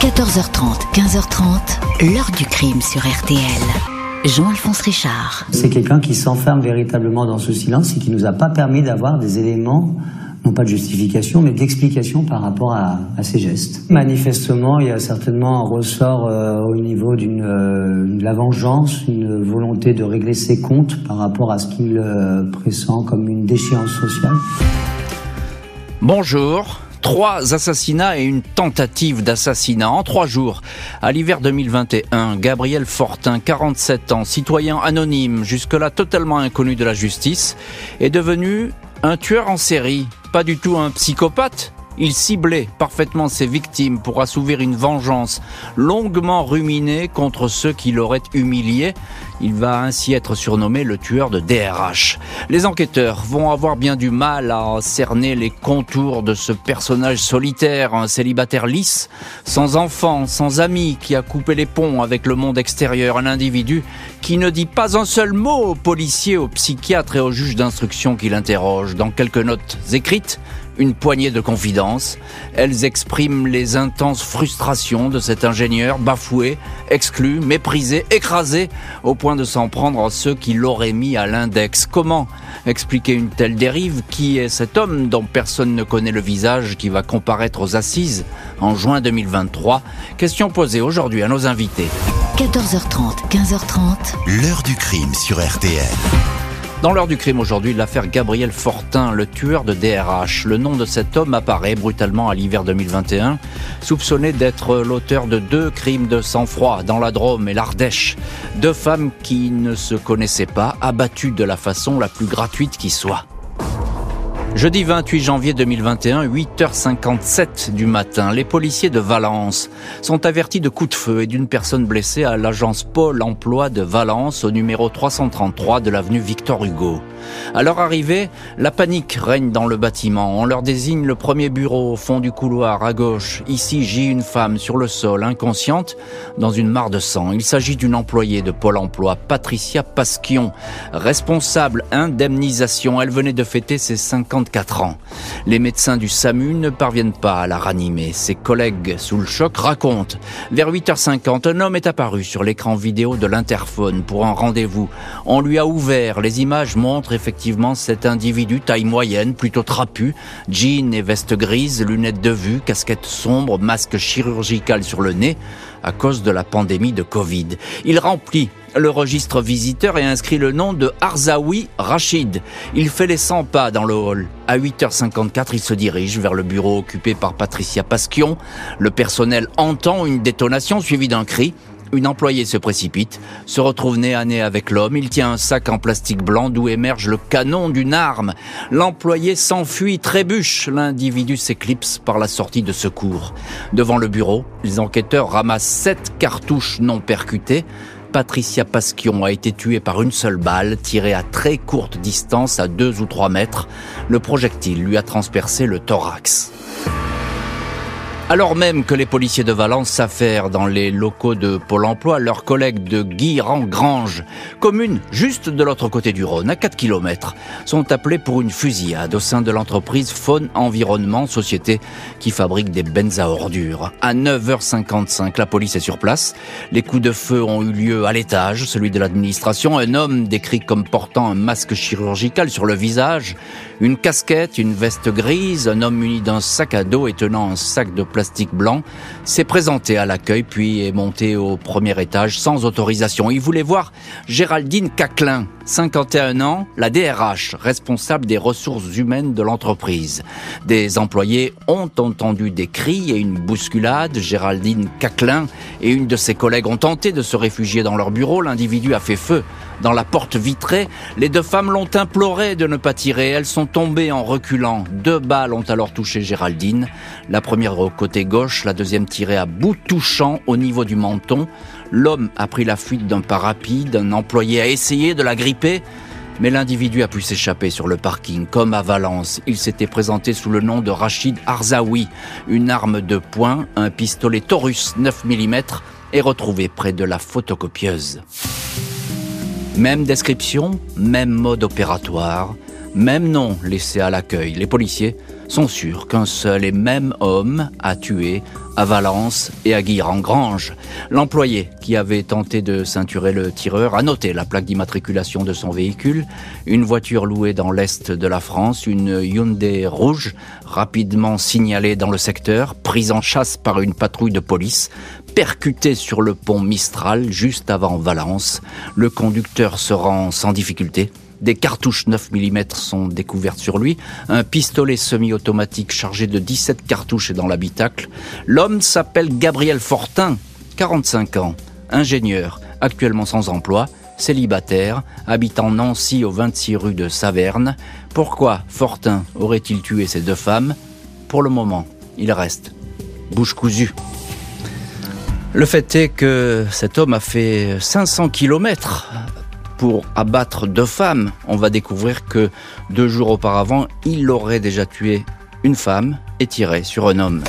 14h30, 15h30, l'heure du crime sur RTL. Jean-Alphonse Richard. C'est quelqu'un qui s'enferme véritablement dans ce silence et qui nous a pas permis d'avoir des éléments non pas de justification, mais d'explication par rapport à, ces gestes. Manifestement, il y a certainement un ressort euh, au niveau d'une euh, de la vengeance, une volonté de régler ses comptes par rapport à ce qu'il euh, pressent comme une déchéance sociale. Bonjour. Trois assassinats et une tentative d'assassinat en trois jours. À l'hiver 2021, Gabriel Fortin, 47 ans, citoyen anonyme, jusque-là totalement inconnu de la justice, est devenu un tueur en série. Pas du tout un psychopathe, il ciblait parfaitement ses victimes pour assouvir une vengeance longuement ruminée contre ceux qui l'auraient humilié. Il va ainsi être surnommé le tueur de DRH. Les enquêteurs vont avoir bien du mal à cerner les contours de ce personnage solitaire, un célibataire lisse, sans enfants, sans amis, qui a coupé les ponts avec le monde extérieur, un individu qui ne dit pas un seul mot aux policiers, aux psychiatres et aux juges d'instruction qui l'interrogent. Dans quelques notes écrites, une poignée de confidences. Elles expriment les intenses frustrations de cet ingénieur bafoué, exclu, méprisé, écrasé, au point de s'en prendre à ceux qui l'auraient mis à l'index. Comment expliquer une telle dérive? Qui est cet homme dont personne ne connaît le visage qui va comparaître aux assises en juin 2023 Question posée aujourd'hui à nos invités. 14h30, 15h30. L'heure du crime sur RTL. Dans l'heure du crime aujourd'hui, l'affaire Gabriel Fortin, le tueur de DRH. Le nom de cet homme apparaît brutalement à l'hiver 2021, soupçonné d'être l'auteur de deux crimes de sang-froid dans la Drôme et l'Ardèche. Deux femmes qui ne se connaissaient pas, abattues de la façon la plus gratuite qui soit. Jeudi 28 janvier 2021, 8h57 du matin, les policiers de Valence sont avertis de coups de feu et d'une personne blessée à l'agence Pôle emploi de Valence au numéro 333 de l'avenue Victor Hugo. À leur arrivée, la panique règne dans le bâtiment. On leur désigne le premier bureau au fond du couloir à gauche. Ici gît une femme sur le sol, inconsciente, dans une mare de sang. Il s'agit d'une employée de Pôle emploi, Patricia Pasquion, responsable indemnisation. Elle venait de fêter ses 54 ans. Les médecins du SAMU ne parviennent pas à la ranimer. Ses collègues sous le choc racontent. Vers 8h50, un homme est apparu sur l'écran vidéo de l'interphone pour un rendez-vous. On lui a ouvert. Les images montrent effectivement cet individu taille moyenne, plutôt trapu, jean et veste grise, lunettes de vue, casquette sombre, masque chirurgical sur le nez, à cause de la pandémie de Covid. Il remplit le registre visiteur et inscrit le nom de Arzaoui Rachid. Il fait les 100 pas dans le hall. À 8h54, il se dirige vers le bureau occupé par Patricia Pasquion. Le personnel entend une détonation suivie d'un cri. Une employée se précipite, se retrouve nez à nez avec l'homme. Il tient un sac en plastique blanc d'où émerge le canon d'une arme. L'employé s'enfuit, trébuche. L'individu s'éclipse par la sortie de secours. Devant le bureau, les enquêteurs ramassent sept cartouches non percutées. Patricia Pasquion a été tuée par une seule balle, tirée à très courte distance, à deux ou trois mètres. Le projectile lui a transpercé le thorax. Alors même que les policiers de Valence s'affairent dans les locaux de Pôle emploi, leurs collègues de Guy-Grange, commune juste de l'autre côté du Rhône, à 4 km, sont appelés pour une fusillade au sein de l'entreprise Faune Environnement, société qui fabrique des bennes à ordures. À 9h55, la police est sur place. Les coups de feu ont eu lieu à l'étage, celui de l'administration. Un homme décrit comme portant un masque chirurgical sur le visage, une casquette, une veste grise, un homme muni d'un sac à dos et tenant un sac de plastique blanc, s'est présenté à l'accueil puis est monté au premier étage sans autorisation. Il voulait voir Géraldine Caclin, 51 ans, la DRH, responsable des ressources humaines de l'entreprise. Des employés ont entendu des cris et une bousculade. Géraldine Caclin et une de ses collègues ont tenté de se réfugier dans leur bureau. L'individu a fait feu dans la porte vitrée. Les deux femmes l'ont imploré de ne pas tirer. Elles sont tombées en reculant. Deux balles ont alors touché Géraldine. La première au côté gauche, la deuxième tirée à bout touchant au niveau du menton. L'homme a pris la fuite d'un pas rapide. Un employé a essayé de la gripper. Mais l'individu a pu s'échapper sur le parking, comme à Valence. Il s'était présenté sous le nom de Rachid Arzaoui. Une arme de poing, un pistolet Taurus 9 mm, est retrouvé près de la photocopieuse. Même description, même mode opératoire, même nom laissé à l'accueil. Les policiers sont sûrs qu'un seul et même homme a tué à Valence et à Guire-en-Grange. L'employé qui avait tenté de ceinturer le tireur a noté la plaque d'immatriculation de son véhicule, une voiture louée dans l'est de la France, une Hyundai rouge, rapidement signalée dans le secteur, prise en chasse par une patrouille de police, percutée sur le pont Mistral juste avant Valence. Le conducteur se rend sans difficulté des cartouches 9 mm sont découvertes sur lui. Un pistolet semi-automatique chargé de 17 cartouches est dans l'habitacle. L'homme s'appelle Gabriel Fortin, 45 ans, ingénieur, actuellement sans emploi, célibataire, habitant Nancy au 26 rue de Saverne. Pourquoi Fortin aurait-il tué ces deux femmes? Pour le moment, il reste bouche cousue. Le fait est que cet homme a fait 500 kilomètres pour abattre deux femmes. On va découvrir que deux jours auparavant, il aurait déjà tué une femme et tiré sur un homme.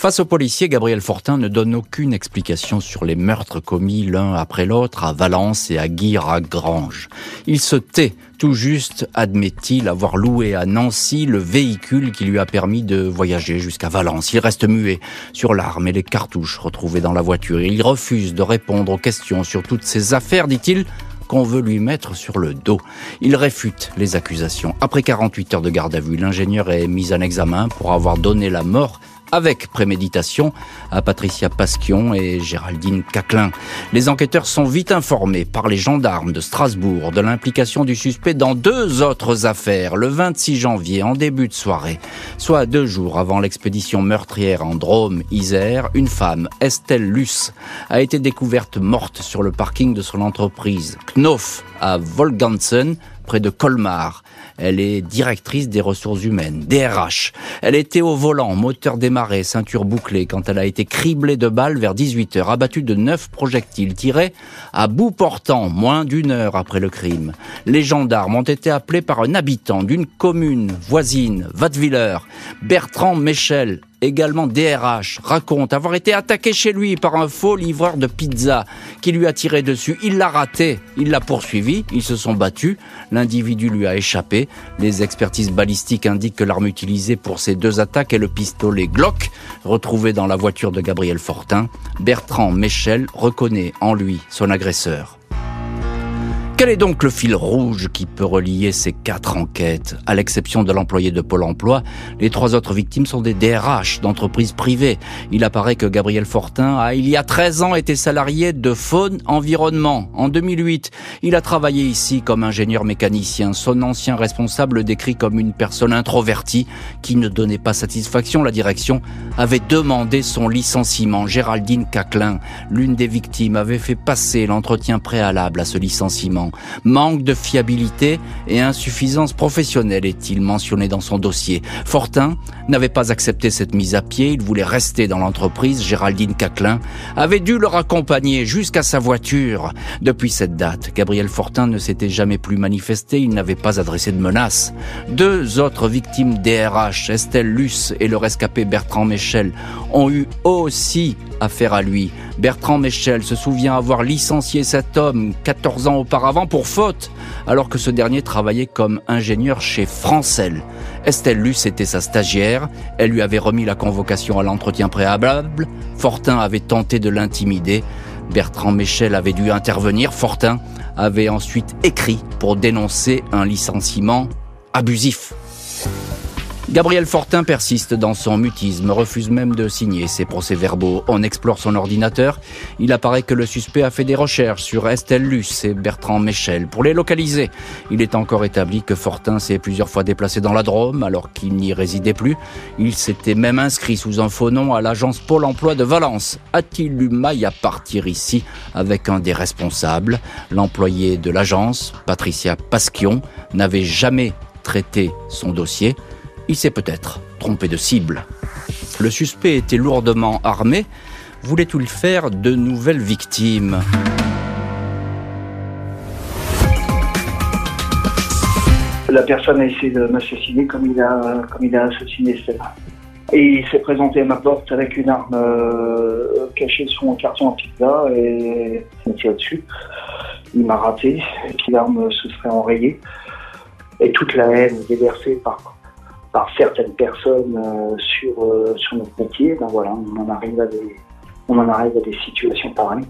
Face aux policiers, Gabriel Fortin ne donne aucune explication sur les meurtres commis l'un après l'autre à Valence et à Guire-à-Grange. Il se tait, tout juste admet-il avoir loué à Nancy le véhicule qui lui a permis de voyager jusqu'à Valence. Il reste muet sur l'arme et les cartouches retrouvées dans la voiture. Il refuse de répondre aux questions sur toutes ces affaires, dit-il, qu'on veut lui mettre sur le dos. Il réfute les accusations. Après 48 heures de garde à vue, l'ingénieur est mis en examen pour avoir donné la mort avec préméditation à Patricia Pasquion et Géraldine Caclin. Les enquêteurs sont vite informés par les gendarmes de Strasbourg de l'implication du suspect dans deux autres affaires. Le 26 janvier, en début de soirée, soit deux jours avant l'expédition meurtrière en Drôme, Isère, une femme, Estelle Luce, a été découverte morte sur le parking de son entreprise Knof à Volgansen, près de Colmar. Elle est directrice des ressources humaines, DRH. Elle était au volant, moteur démarré, ceinture bouclée, quand elle a été criblée de balles vers 18h, abattue de neuf projectiles tirés à bout portant, moins d'une heure après le crime. Les gendarmes ont été appelés par un habitant d'une commune voisine, Wattwiller, Bertrand Michel, également DRH, raconte avoir été attaqué chez lui par un faux livreur de pizza qui lui a tiré dessus. Il l'a raté, il l'a poursuivi, ils se sont battus, l'individu lui a échappé. Les expertises balistiques indiquent que l'arme utilisée pour ces deux attaques est le pistolet Glock, retrouvé dans la voiture de Gabriel Fortin. Bertrand Michel reconnaît en lui son agresseur. Quel est donc le fil rouge qui peut relier ces quatre enquêtes? À l'exception de l'employé de Pôle emploi, les trois autres victimes sont des DRH d'entreprises privées. Il apparaît que Gabriel Fortin a, il y a 13 ans, été salarié de Faune Environnement. En 2008, il a travaillé ici comme ingénieur mécanicien. Son ancien responsable décrit comme une personne introvertie qui ne donnait pas satisfaction. La direction avait demandé son licenciement. Géraldine Caclin, l'une des victimes, avait fait passer l'entretien préalable à ce licenciement. Manque de fiabilité et insuffisance professionnelle est-il mentionné dans son dossier. Fortin n'avait pas accepté cette mise à pied, il voulait rester dans l'entreprise. Géraldine Caclin avait dû le raccompagner jusqu'à sa voiture. Depuis cette date, Gabriel Fortin ne s'était jamais plus manifesté, il n'avait pas adressé de menaces. Deux autres victimes DRH, Estelle Luce et le rescapé Bertrand Michel, ont eu aussi affaire à lui. Bertrand Michel se souvient avoir licencié cet homme 14 ans auparavant pour faute, alors que ce dernier travaillait comme ingénieur chez Francel. Estelle Luce était sa stagiaire, elle lui avait remis la convocation à l'entretien préalable, Fortin avait tenté de l'intimider, Bertrand Michel avait dû intervenir, Fortin avait ensuite écrit pour dénoncer un licenciement abusif. Gabriel Fortin persiste dans son mutisme, refuse même de signer ses procès-verbaux. On explore son ordinateur. Il apparaît que le suspect a fait des recherches sur Estelle Luce et Bertrand Michel pour les localiser. Il est encore établi que Fortin s'est plusieurs fois déplacé dans la Drôme alors qu'il n'y résidait plus. Il s'était même inscrit sous un faux nom à l'agence Pôle emploi de Valence. A-t-il eu maille à partir ici avec un des responsables? L'employé de l'agence, Patricia Pasquion, n'avait jamais traité son dossier il s'est peut-être trompé de cible. Le suspect était lourdement armé. Voulait-il faire de nouvelles victimes? La personne a essayé de m'assassiner comme il a, comme il a assassiné Stella. Et il s'est présenté à ma porte avec une arme euh, cachée sous mon carton en pizza et il tiré dessus. Il m'a raté et l'arme se serait enrayée. Et toute la haine déversée par par certaines personnes sur, sur notre métier, ben voilà, on en arrive à des, on en arrive à des situations pareilles.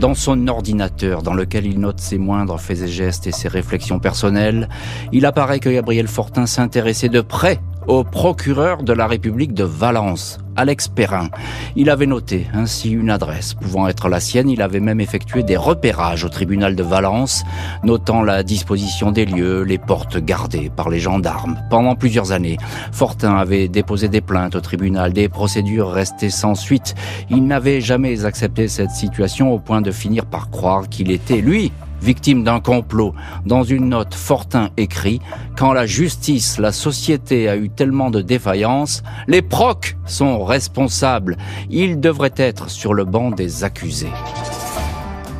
Dans son ordinateur, dans lequel il note ses moindres faits et gestes et ses réflexions personnelles, il apparaît que Gabriel Fortin s'intéressait de près au procureur de la République de Valence, Alex Perrin. Il avait noté ainsi une adresse pouvant être la sienne. Il avait même effectué des repérages au tribunal de Valence, notant la disposition des lieux, les portes gardées par les gendarmes. Pendant plusieurs années, Fortin avait déposé des plaintes au tribunal, des procédures restées sans suite. Il n'avait jamais accepté cette situation au point de finir par croire qu'il était, lui, victime d'un complot. Dans une note, Fortin écrit Quand la justice, la société a eu tellement de défaillances, les procs sont responsables. Ils devraient être sur le banc des accusés.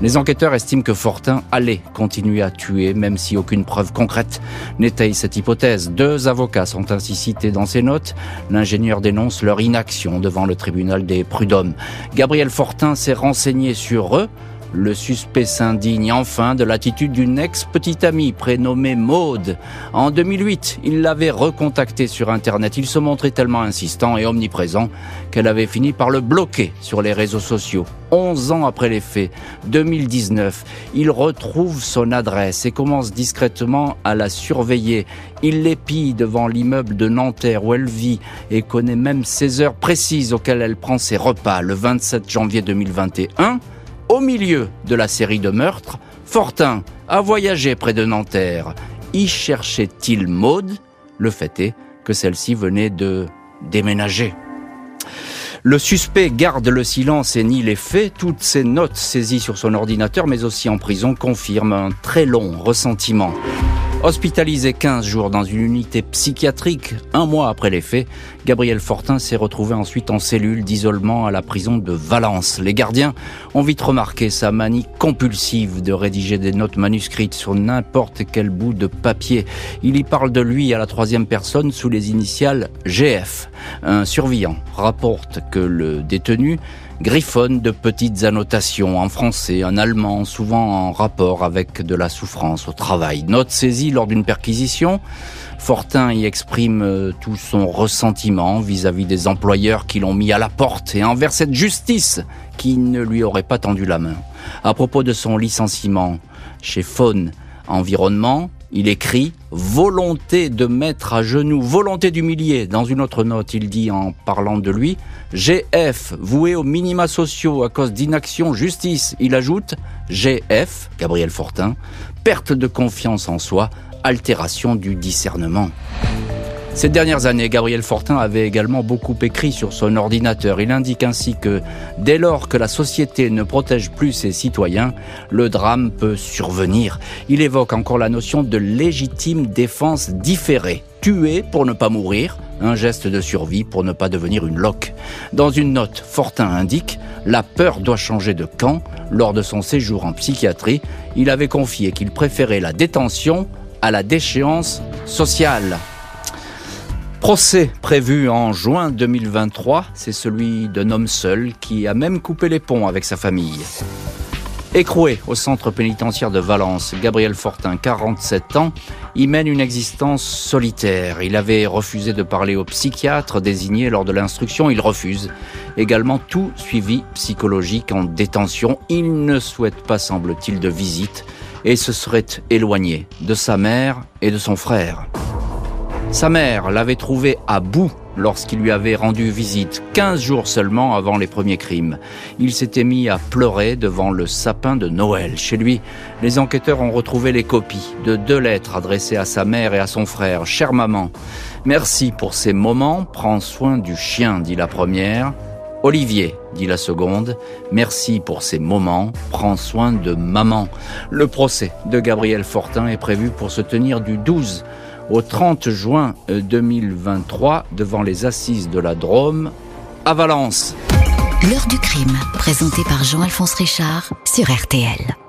Les enquêteurs estiment que Fortin allait continuer à tuer, même si aucune preuve concrète n'étaye cette hypothèse. Deux avocats sont ainsi cités dans ces notes. L'ingénieur dénonce leur inaction devant le tribunal des prud'hommes. Gabriel Fortin s'est renseigné sur eux le suspect s'indigne enfin de l'attitude d'une ex-petite amie prénommée Maude. En 2008, il l'avait recontactée sur Internet. Il se montrait tellement insistant et omniprésent qu'elle avait fini par le bloquer sur les réseaux sociaux. Onze ans après les faits, 2019, il retrouve son adresse et commence discrètement à la surveiller. Il l'épie devant l'immeuble de Nanterre où elle vit et connaît même ses heures précises auxquelles elle prend ses repas le 27 janvier 2021 au milieu de la série de meurtres, Fortin a voyagé près de Nanterre. Y cherchait-il Maude? Le fait est que celle-ci venait de déménager. Le suspect garde le silence et nie les faits. Toutes ces notes saisies sur son ordinateur, mais aussi en prison, confirment un très long ressentiment. Hospitalisé 15 jours dans une unité psychiatrique, un mois après les faits, Gabriel Fortin s'est retrouvé ensuite en cellule d'isolement à la prison de Valence. Les gardiens ont vite remarqué sa manie compulsive de rédiger des notes manuscrites sur n'importe quel bout de papier. Il y parle de lui à la troisième personne sous les initiales GF. Un surveillant rapporte que le détenu griffonne de petites annotations en français, en allemand, souvent en rapport avec de la souffrance au travail. Note saisie lors d'une perquisition, Fortin y exprime euh, tout son ressentiment vis-à-vis des employeurs qui l'ont mis à la porte et envers cette justice qui ne lui aurait pas tendu la main. À propos de son licenciement chez Faune Environnement, il écrit volonté de mettre à genoux, volonté d'humilier. Dans une autre note, il dit en parlant de lui, GF, voué aux minima sociaux à cause d'inaction justice. Il ajoute GF, Gabriel Fortin, perte de confiance en soi, altération du discernement. Ces dernières années, Gabriel Fortin avait également beaucoup écrit sur son ordinateur. Il indique ainsi que dès lors que la société ne protège plus ses citoyens, le drame peut survenir. Il évoque encore la notion de légitime défense différée. Tuer pour ne pas mourir, un geste de survie pour ne pas devenir une loque. Dans une note, Fortin indique La peur doit changer de camp. Lors de son séjour en psychiatrie, il avait confié qu'il préférait la détention à la déchéance sociale. Procès prévu en juin 2023, c'est celui d'un homme seul qui a même coupé les ponts avec sa famille. Écroué au centre pénitentiaire de Valence, Gabriel Fortin, 47 ans, y mène une existence solitaire. Il avait refusé de parler au psychiatre désigné lors de l'instruction. Il refuse également tout suivi psychologique en détention. Il ne souhaite pas, semble-t-il, de visite et se serait éloigné de sa mère et de son frère. Sa mère l'avait trouvé à bout lorsqu'il lui avait rendu visite, 15 jours seulement avant les premiers crimes. Il s'était mis à pleurer devant le sapin de Noël. Chez lui, les enquêteurs ont retrouvé les copies de deux lettres adressées à sa mère et à son frère. Chère maman, merci pour ces moments, prends soin du chien, dit la première. Olivier, dit la seconde, merci pour ces moments, prends soin de maman. Le procès de Gabriel Fortin est prévu pour se tenir du 12 au 30 juin 2023 euh, devant les assises de la Drôme à Valence. L'heure du crime, présenté par Jean-Alphonse Richard sur RTL.